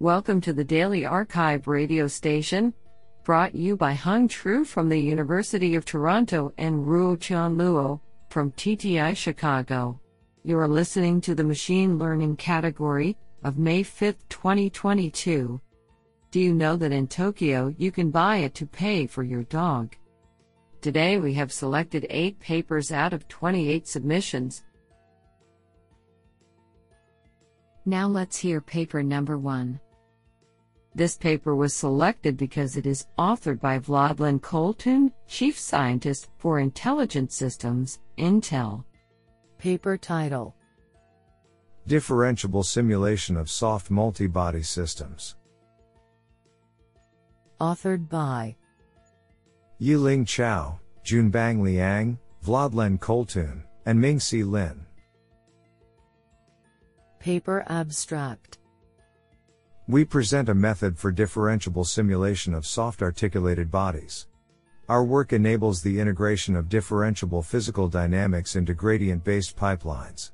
Welcome to the Daily Archive radio station, brought you by Hung Tru from the University of Toronto and Ruo Chan Luo from TTI Chicago. You are listening to the Machine Learning category of May 5, 2022. Do you know that in Tokyo you can buy it to pay for your dog? Today we have selected 8 papers out of 28 submissions. Now let's hear paper number 1. This paper was selected because it is authored by Vladlen Koltun, Chief Scientist for Intelligent Systems, Intel. Paper title Differentiable Simulation of Soft Multi-Body Systems. Authored by Yiling Chao, Junbang Liang, Vladlen Koltun, and Ming C. Lin. Paper Abstract We present a method for differentiable simulation of soft articulated bodies. Our work enables the integration of differentiable physical dynamics into gradient based pipelines.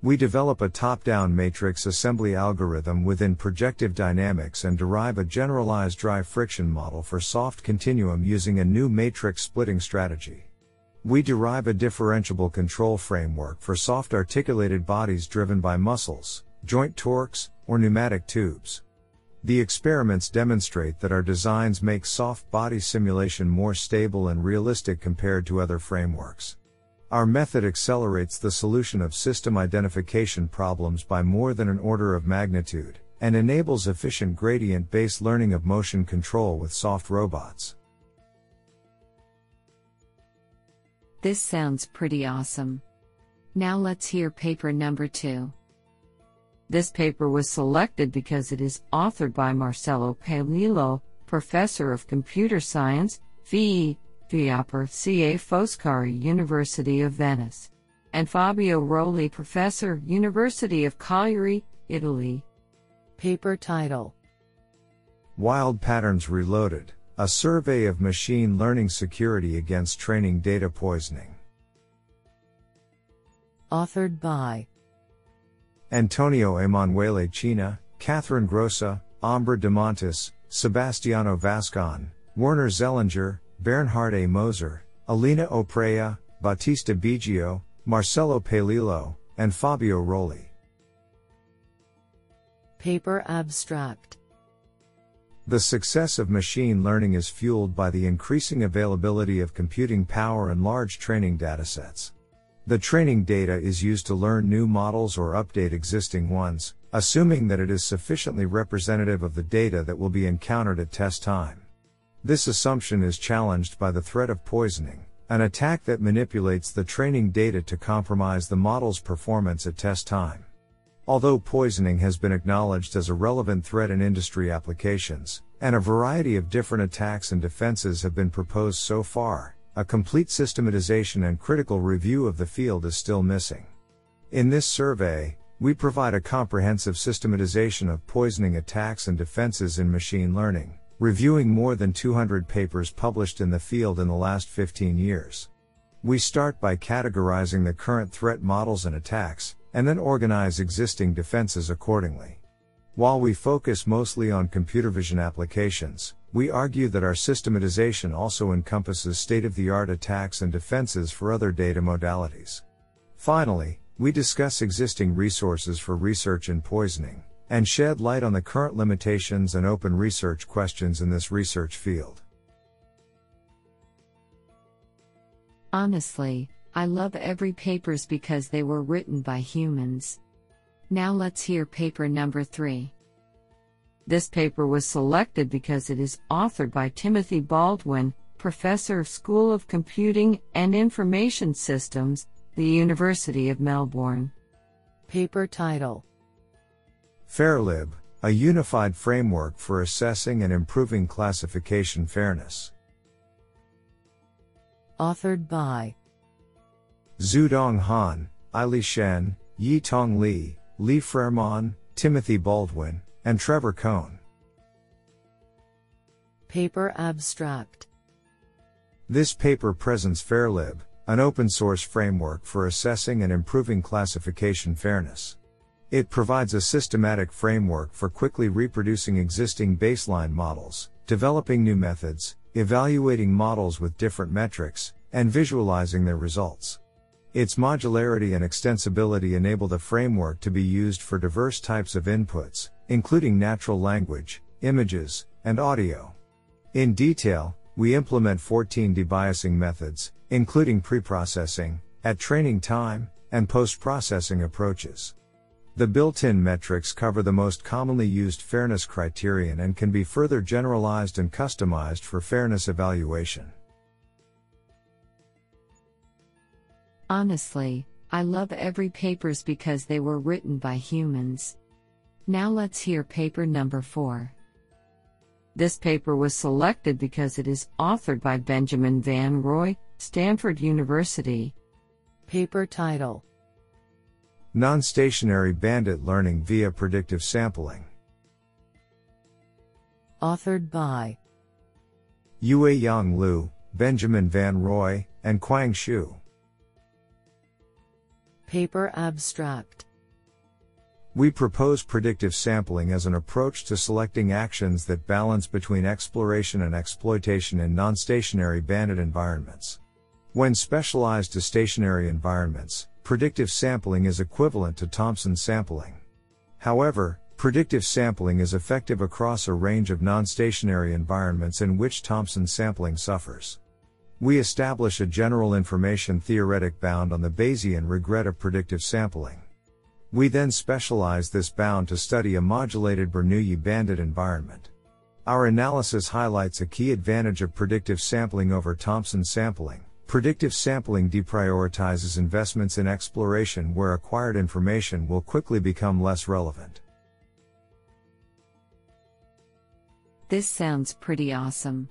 We develop a top down matrix assembly algorithm within projective dynamics and derive a generalized dry friction model for soft continuum using a new matrix splitting strategy. We derive a differentiable control framework for soft articulated bodies driven by muscles, joint torques, or pneumatic tubes. The experiments demonstrate that our designs make soft body simulation more stable and realistic compared to other frameworks. Our method accelerates the solution of system identification problems by more than an order of magnitude, and enables efficient gradient based learning of motion control with soft robots. This sounds pretty awesome. Now let's hear paper number two. This paper was selected because it is authored by Marcello Pelillo, Professor of Computer Science, VE, Viaper CA Foscari University of Venice, and Fabio Roli Professor, University of Cagliari, Italy. Paper title Wild Patterns Reloaded a survey of machine learning security against training data poisoning. Authored by Antonio Emanuele Cina, Catherine Grossa, Ambra Demontis, Sebastiano Vascon, Werner Zellinger, Bernhard A. Moser, Alina Oprea, Battista Biggio, Marcello Pelillo, and Fabio Roli. Paper Abstract the success of machine learning is fueled by the increasing availability of computing power and large training datasets. The training data is used to learn new models or update existing ones, assuming that it is sufficiently representative of the data that will be encountered at test time. This assumption is challenged by the threat of poisoning, an attack that manipulates the training data to compromise the model's performance at test time. Although poisoning has been acknowledged as a relevant threat in industry applications, and a variety of different attacks and defenses have been proposed so far, a complete systematization and critical review of the field is still missing. In this survey, we provide a comprehensive systematization of poisoning attacks and defenses in machine learning, reviewing more than 200 papers published in the field in the last 15 years. We start by categorizing the current threat models and attacks, and then organize existing defenses accordingly. While we focus mostly on computer vision applications, we argue that our systematization also encompasses state of the art attacks and defenses for other data modalities. Finally, we discuss existing resources for research in poisoning, and shed light on the current limitations and open research questions in this research field. Honestly, I love every papers because they were written by humans. Now let's hear paper number 3. This paper was selected because it is authored by Timothy Baldwin, Professor of School of Computing and Information Systems, the University of Melbourne. Paper title FairLib, a unified framework for assessing and improving classification fairness. Authored by Xudong Han, Aili Shen, Yi Tong Li, Li Frermann, Timothy Baldwin, and Trevor Cohn. Paper Abstract This paper presents FairLib, an open source framework for assessing and improving classification fairness. It provides a systematic framework for quickly reproducing existing baseline models, developing new methods, evaluating models with different metrics, and visualizing their results. Its modularity and extensibility enable the framework to be used for diverse types of inputs, including natural language, images, and audio. In detail, we implement 14 debiasing methods, including preprocessing, at training time, and post-processing approaches. The built-in metrics cover the most commonly used fairness criterion and can be further generalized and customized for fairness evaluation. Honestly, I love every papers because they were written by humans. Now let's hear paper number 4. This paper was selected because it is authored by Benjamin Van Roy, Stanford University. Paper title Non stationary bandit learning via predictive sampling. Authored by Yueyang Liu, Benjamin Van Roy, and Kuang Xu. Paper Abstract We propose predictive sampling as an approach to selecting actions that balance between exploration and exploitation in non stationary bandit environments. When specialized to stationary environments, predictive sampling is equivalent to Thompson sampling. However, predictive sampling is effective across a range of non-stationary environments in which Thompson sampling suffers. We establish a general information theoretic bound on the Bayesian regret of predictive sampling. We then specialize this bound to study a modulated Bernoulli bandit environment. Our analysis highlights a key advantage of predictive sampling over Thompson sampling. Predictive sampling deprioritizes investments in exploration where acquired information will quickly become less relevant. This sounds pretty awesome.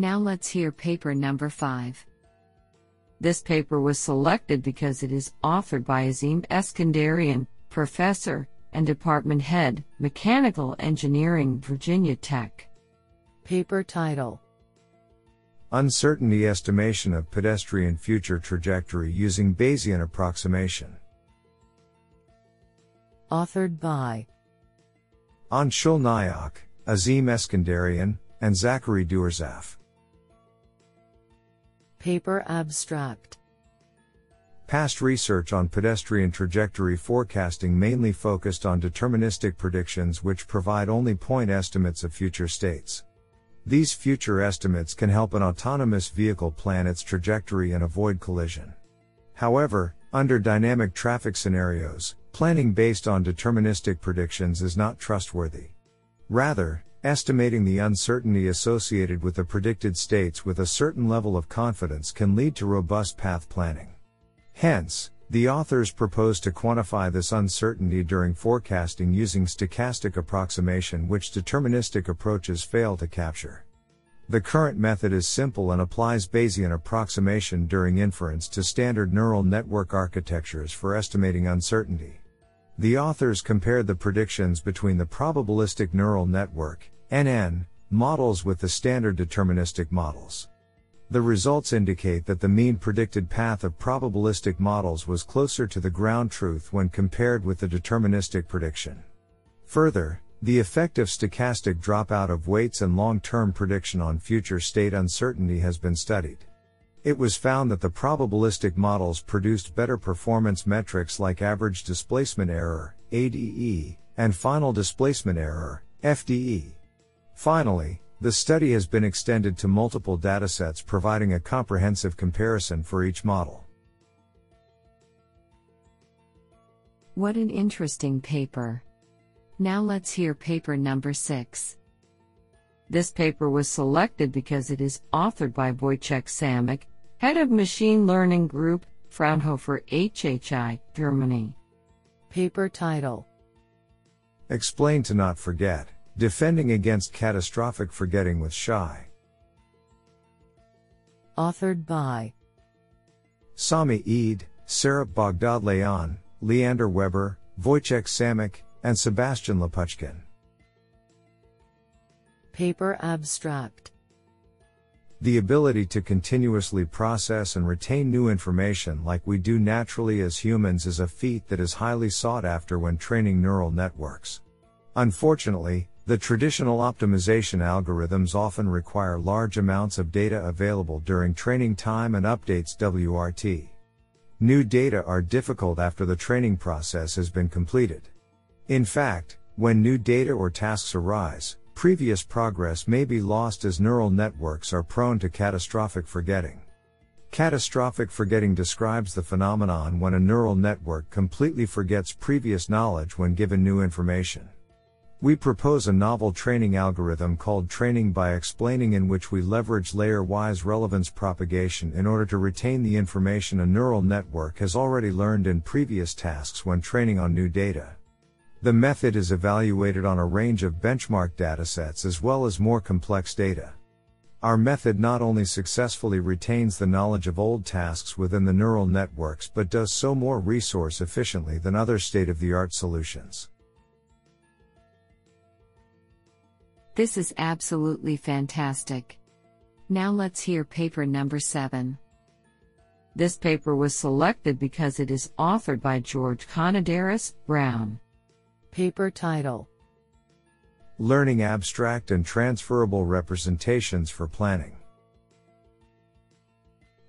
Now let's hear paper number 5. This paper was selected because it is authored by Azim Eskandarian, professor and department head, Mechanical Engineering, Virginia Tech. Paper title Uncertainty estimation of pedestrian future trajectory using Bayesian approximation. Authored by Anshul Nayak, Azim Eskandarian, and Zachary Doerzaph. Paper Abstract Past research on pedestrian trajectory forecasting mainly focused on deterministic predictions which provide only point estimates of future states. These future estimates can help an autonomous vehicle plan its trajectory and avoid collision. However, under dynamic traffic scenarios, planning based on deterministic predictions is not trustworthy. Rather, estimating the uncertainty associated with the predicted states with a certain level of confidence can lead to robust path planning. Hence, the authors propose to quantify this uncertainty during forecasting using stochastic approximation which deterministic approaches fail to capture. The current method is simple and applies Bayesian approximation during inference to standard neural network architectures for estimating uncertainty. The authors compared the predictions between the probabilistic neural network, NN, models with the standard deterministic models. The results indicate that the mean predicted path of probabilistic models was closer to the ground truth when compared with the deterministic prediction. Further, the effect of stochastic dropout of weights and long-term prediction on future state uncertainty has been studied. It was found that the probabilistic models produced better performance metrics like average displacement error, ADE, and final displacement error, FDE. Finally, the study has been extended to multiple datasets providing a comprehensive comparison for each model. What an interesting paper. Now let's hear paper number 6. This paper was selected because it is authored by Wojciech Samek, head of Machine Learning Group, Fraunhofer HHI, Germany. Paper title Explain to not forget. Defending Against Catastrophic Forgetting with XAI. Authored by Sami Eid, Serap Baghdadlian, Leander Weber, Wojciech Samek, and Sebastian Lapuschkin. Paper Abstract The ability to continuously process and retain new information like we do naturally as humans is a feat that is highly sought after when training neural networks. Unfortunately, the traditional optimization algorithms often require large amounts of data available during training time and updates WRT. New data are difficult after the training process has been completed. In fact, when new data or tasks arise, previous progress may be lost as neural networks are prone to catastrophic forgetting. Catastrophic forgetting describes the phenomenon when a neural network completely forgets previous knowledge when given new information. We propose a novel training algorithm called training by explaining in which we leverage layer-wise relevance propagation in order to retain the information a neural network has already learned in previous tasks when training on new data. The method is evaluated on a range of benchmark datasets as well as more complex data. Our method not only successfully retains the knowledge of old tasks within the neural networks but does so more resource efficiently than other state of the art solutions. This is absolutely fantastic. Now let's hear paper number 7. This paper was selected because it is authored by George Konidaris Brown. Paper title Learning Abstract and Transferable Representations for Planning.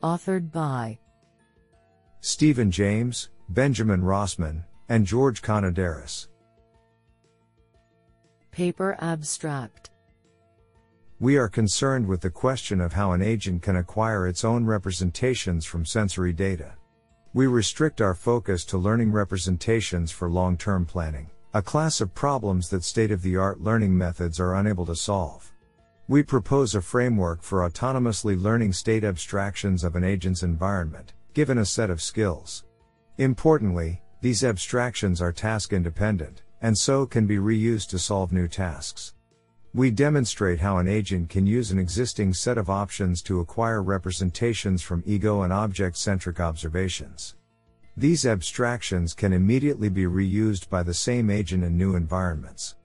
Authored by Stephen James, Benjamin Rosman, and George Konidaris. Paper Abstract We are concerned with the question of how an agent can acquire its own representations from sensory data. We restrict our focus to learning representations for long term planning a class of problems that state of the art learning methods are unable to solve. We propose a framework for autonomously learning state abstractions of an agent's environment, given a set of skills. Importantly, these abstractions are task independent, and so can be reused to solve new tasks. We demonstrate how an agent can use an existing set of options to acquire representations from ego and object centric observations. These abstractions can immediately be reused by the same agent in new environments.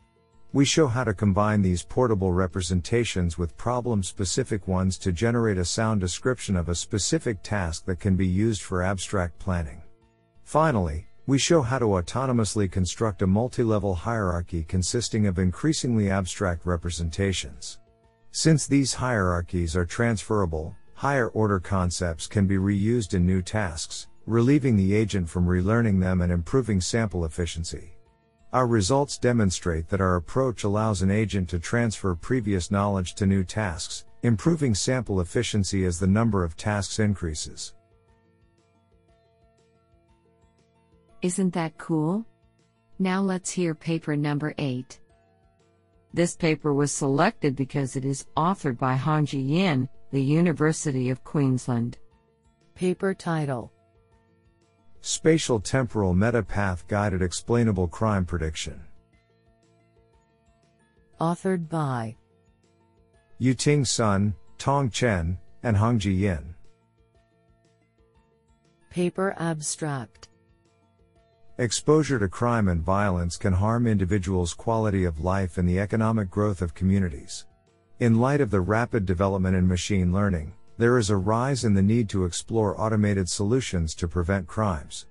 We show how to combine these portable representations with problem specific ones to generate a sound description of a specific task that can be used for abstract planning. Finally, we show how to autonomously construct a multi-level hierarchy consisting of increasingly abstract representations. Since these hierarchies are transferable, higher order concepts can be reused in new tasks, relieving the agent from relearning them and improving sample efficiency. Our results demonstrate that our approach allows an agent to transfer previous knowledge to new tasks, improving sample efficiency as the number of tasks increases. Isn't that cool? Now let's hear paper number 8. This paper was selected because it is authored by Hongzhi Yin, the University of Queensland. Paper title Spatial Temporal Metapath Guided Explainable Crime Prediction. Authored by Yuting Sun, Tong Chen, and Hongzhi Yin. Paper Abstract Exposure to crime and violence can harm individuals' quality of life and the economic growth of communities. In light of the rapid development in machine learning, there is a rise in the need to explore automated solutions to prevent crimes.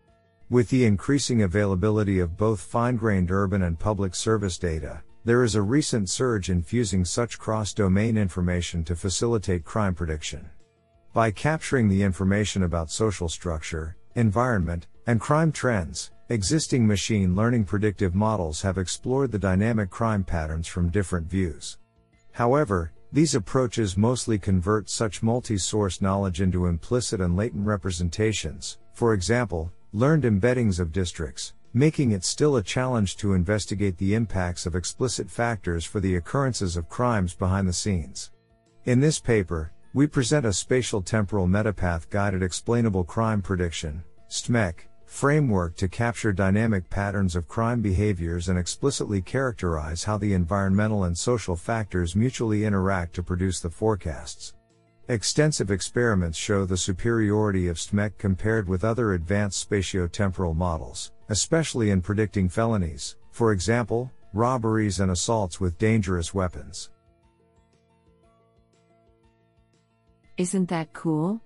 With the increasing availability of both fine grained urban and public service data, there is a recent surge in fusing such cross domain information to facilitate crime prediction. By capturing the information about social structure, environment, and crime trends, existing machine learning predictive models have explored the dynamic crime patterns from different views. However, these approaches mostly convert such multi-source knowledge into implicit and latent representations, for example, learned embeddings of districts, making it still a challenge to investigate the impacts of explicit factors for the occurrences of crimes behind the scenes. In this paper, we present a spatial temporal metapath guided explainable crime prediction, STMEC, framework to capture dynamic patterns of crime behaviors and explicitly characterize how the environmental and social factors mutually interact to produce the forecasts. Extensive experiments show the superiority of STMEC compared with other advanced spatiotemporal models, especially in predicting felonies, for example, robberies and assaults with dangerous weapons. Isn't that cool?